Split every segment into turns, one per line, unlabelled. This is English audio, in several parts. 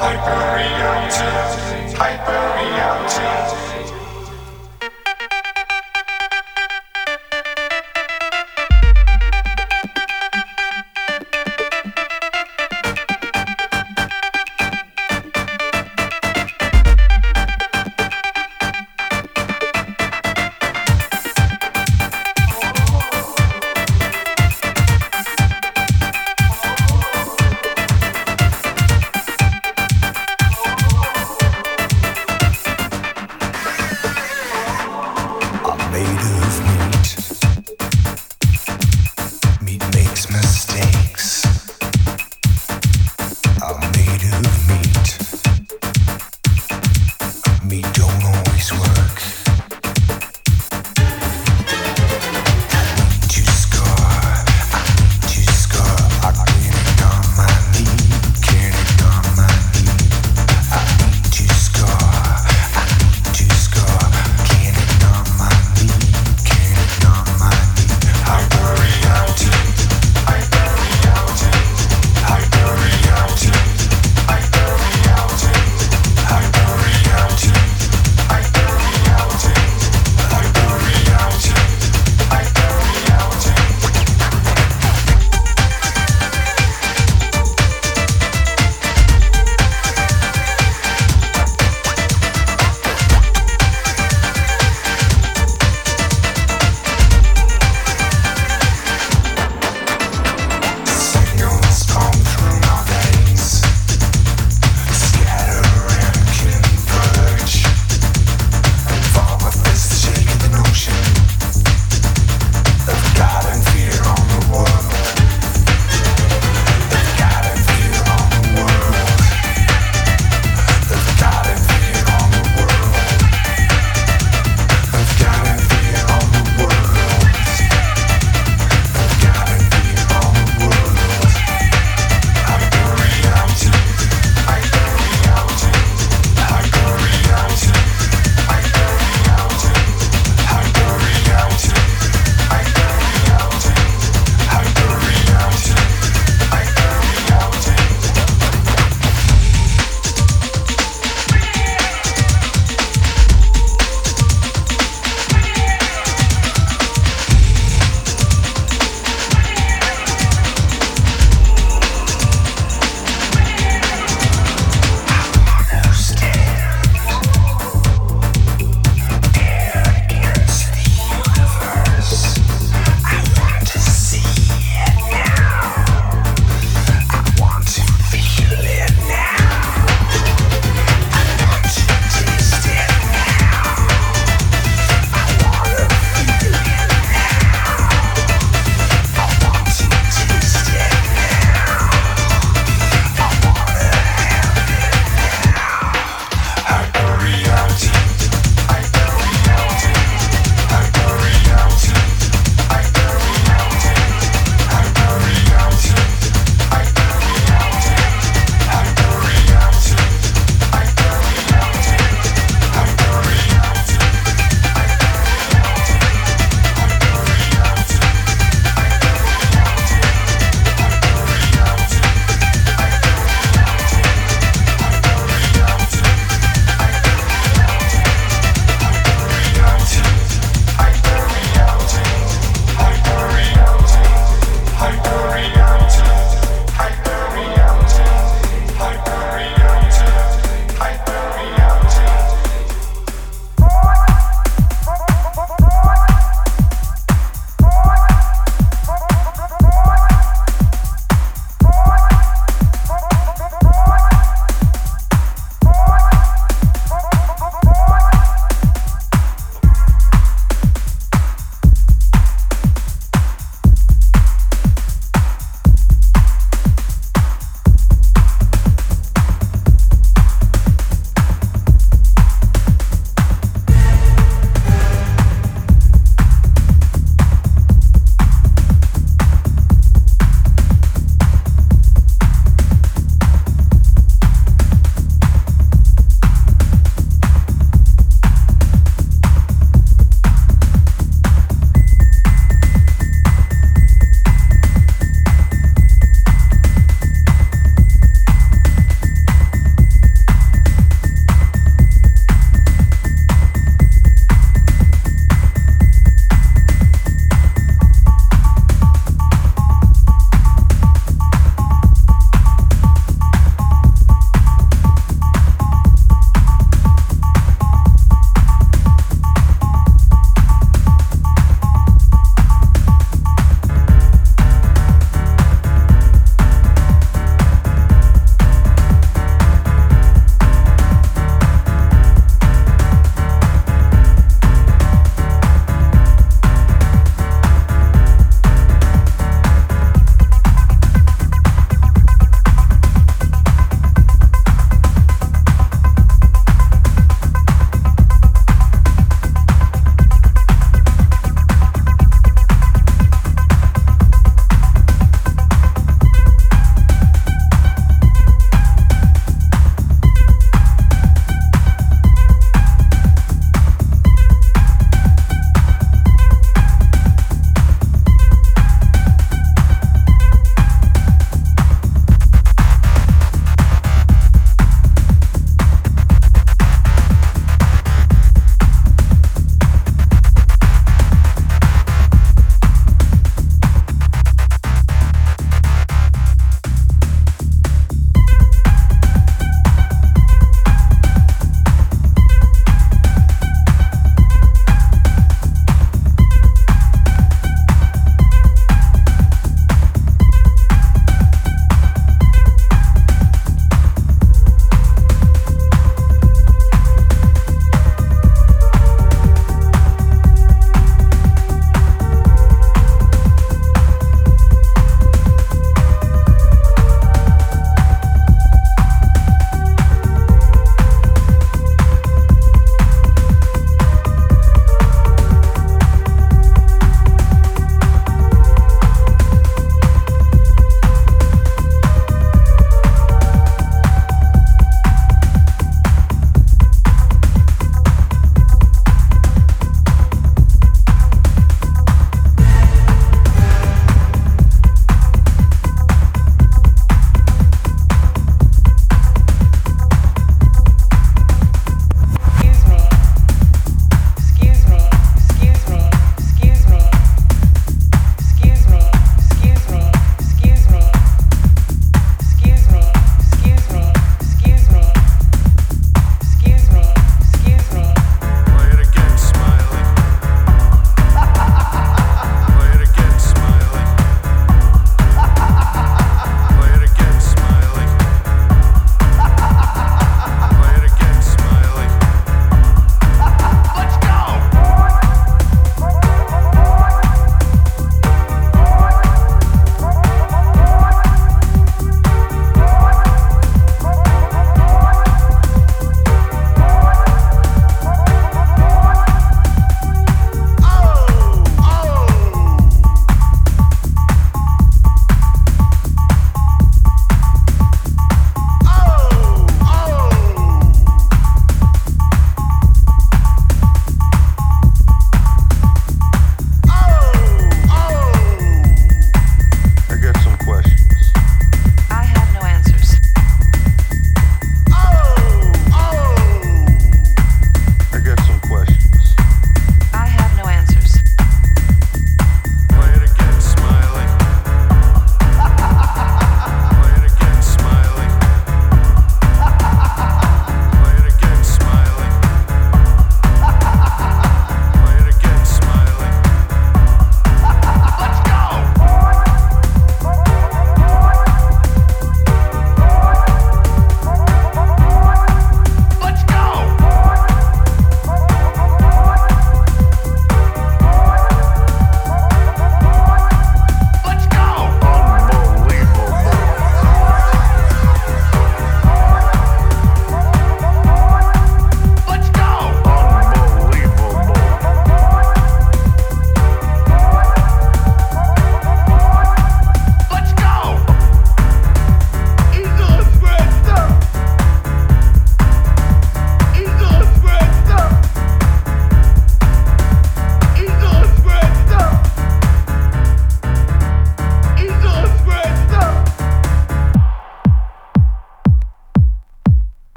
Hyper reality, hyper reality.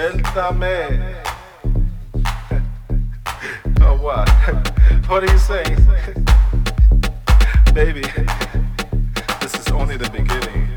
Suéltame. oh, what? what are you saying? Baby, this is only the beginning.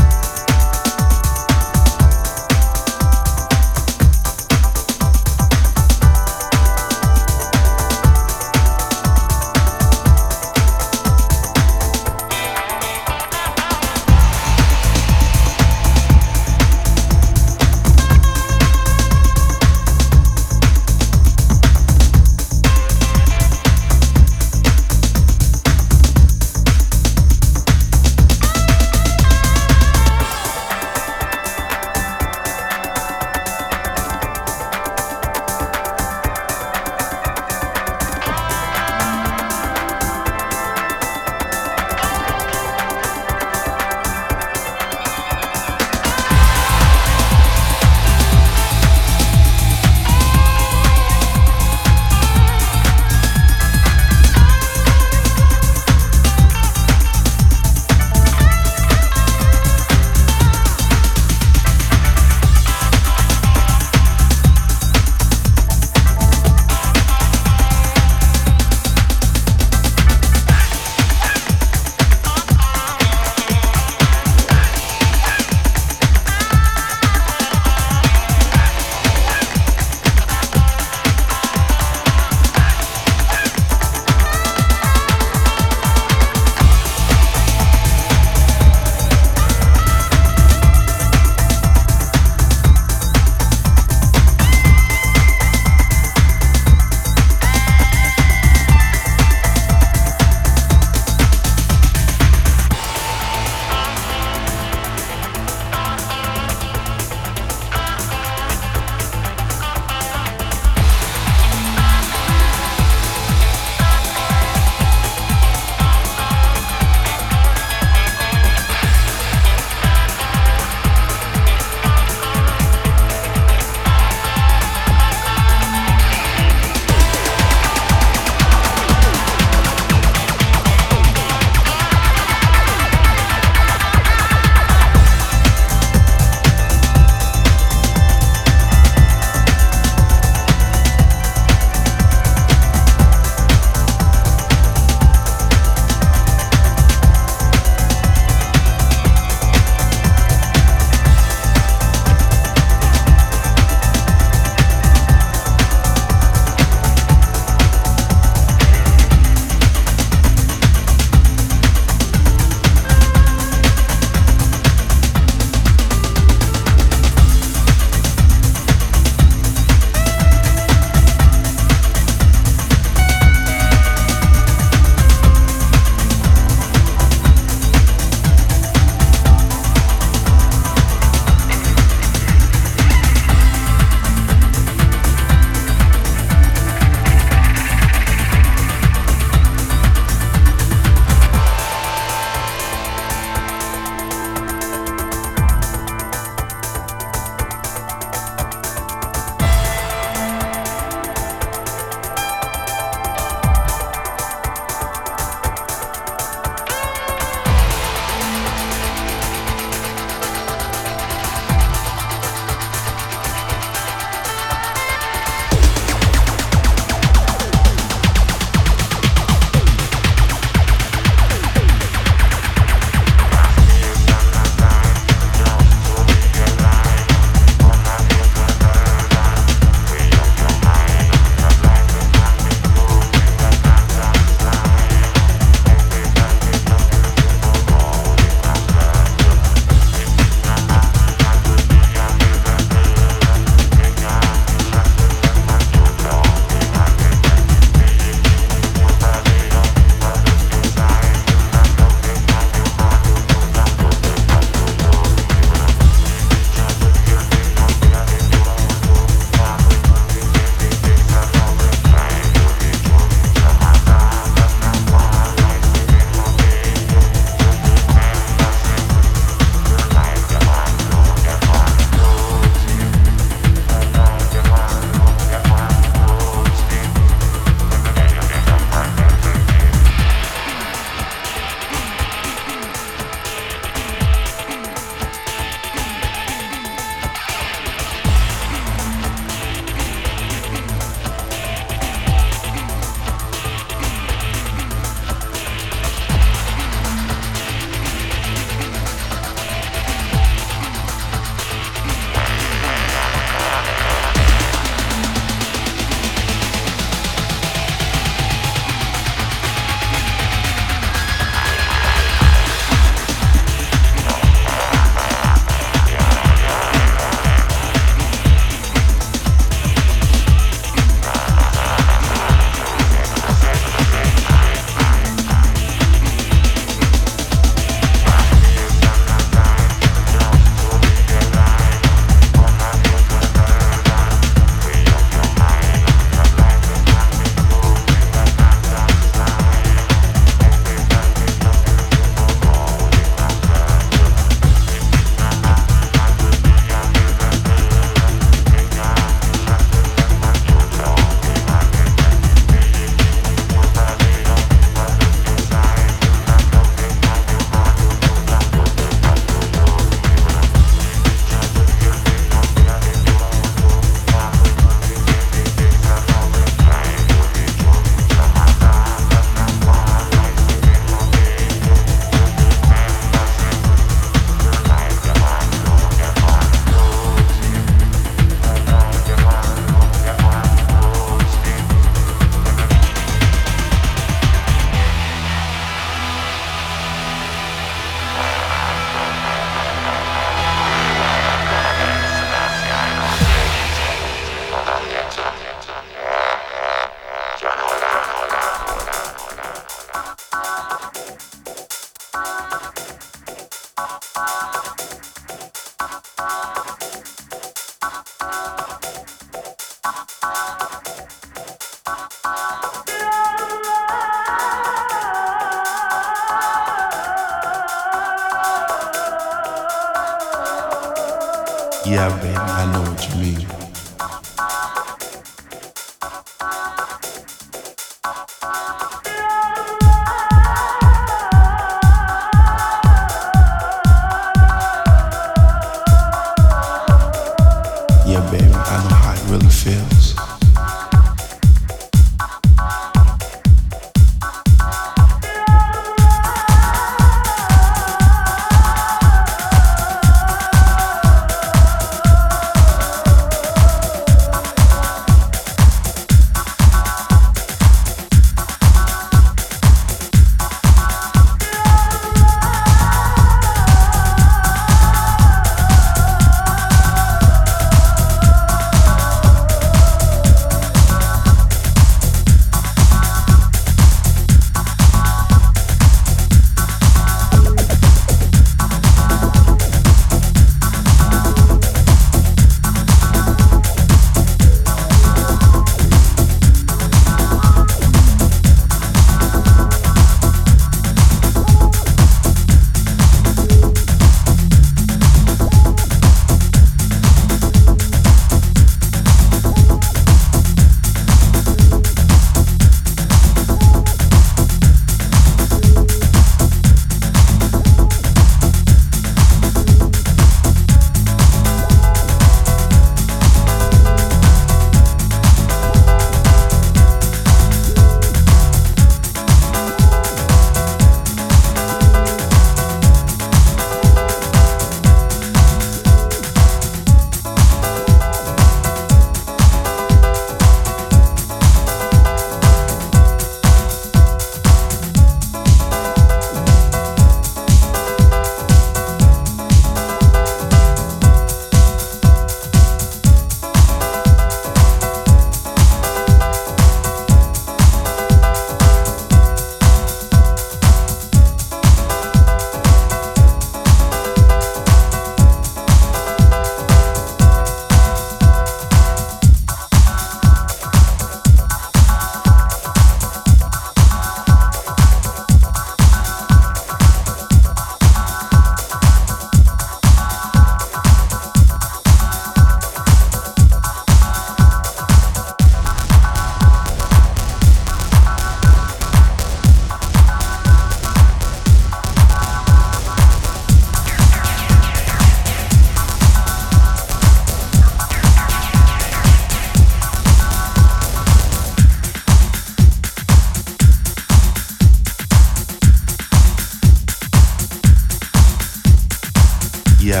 Yeah,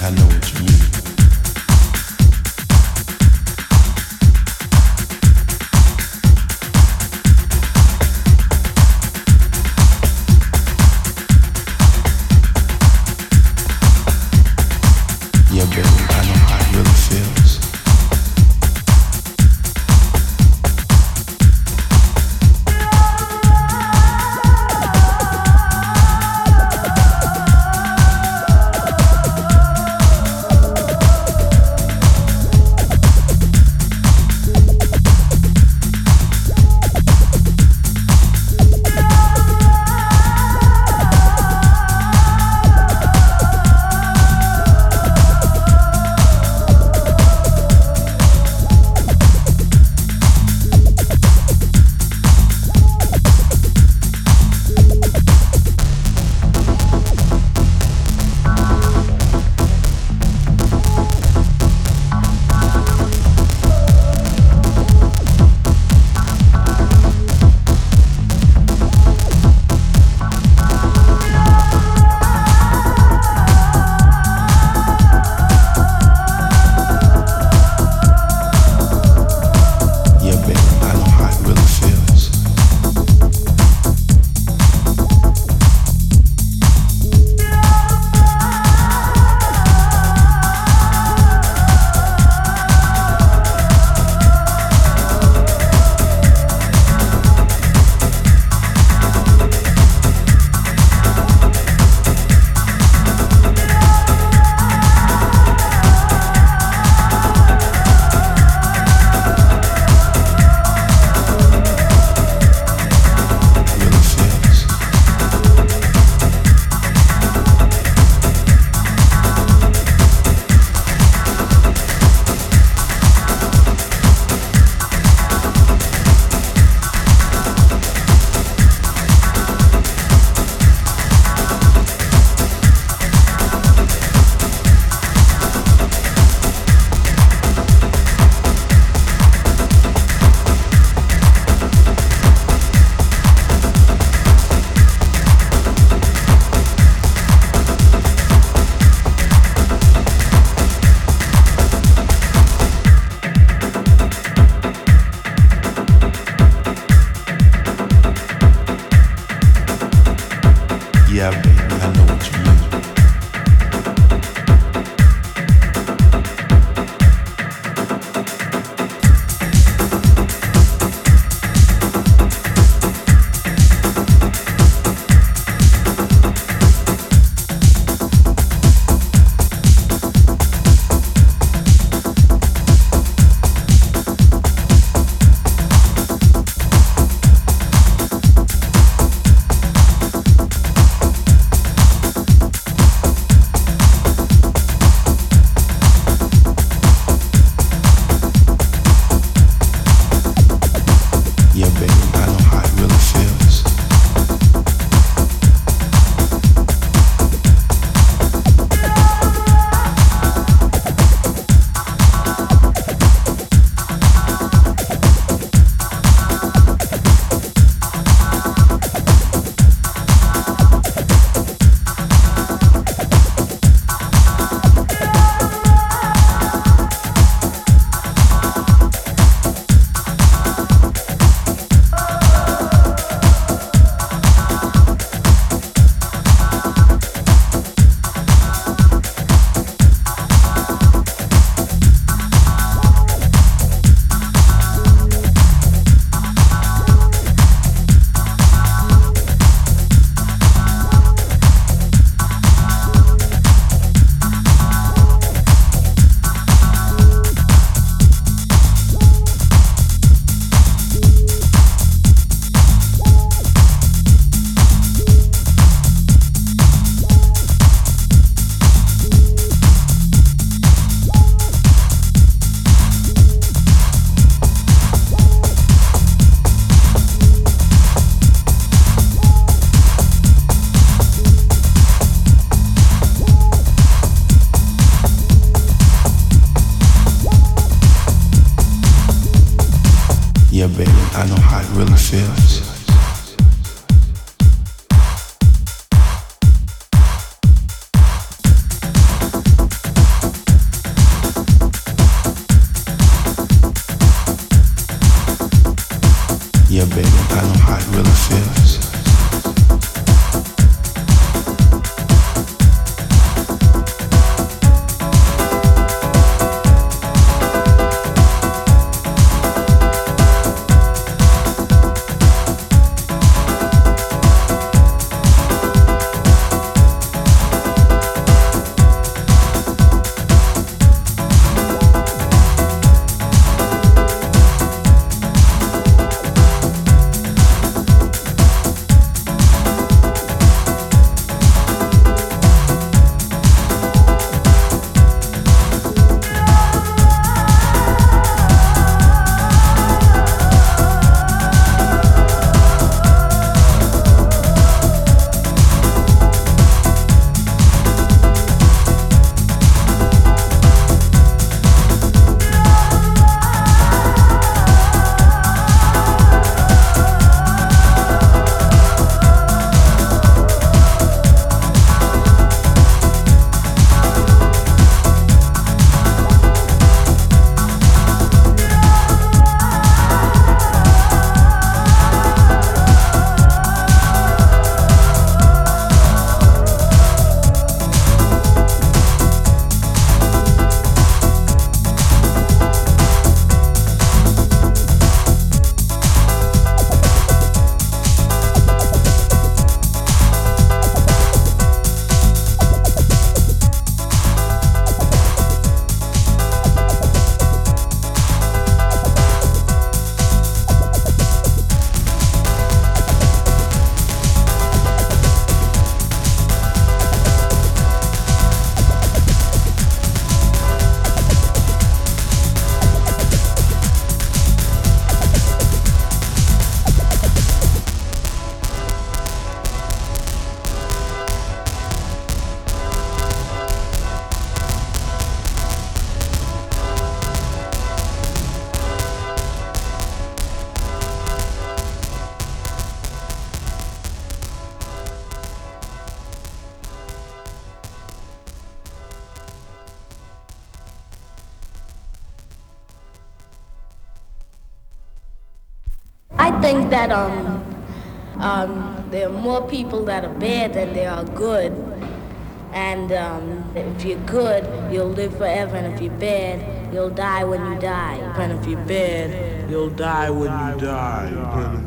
I know what you mean.
More people that are bad than there are good. And um, if you're good, you'll live forever. And if you're bad, you'll die when you die. And if you're bad,
You'll die when you die.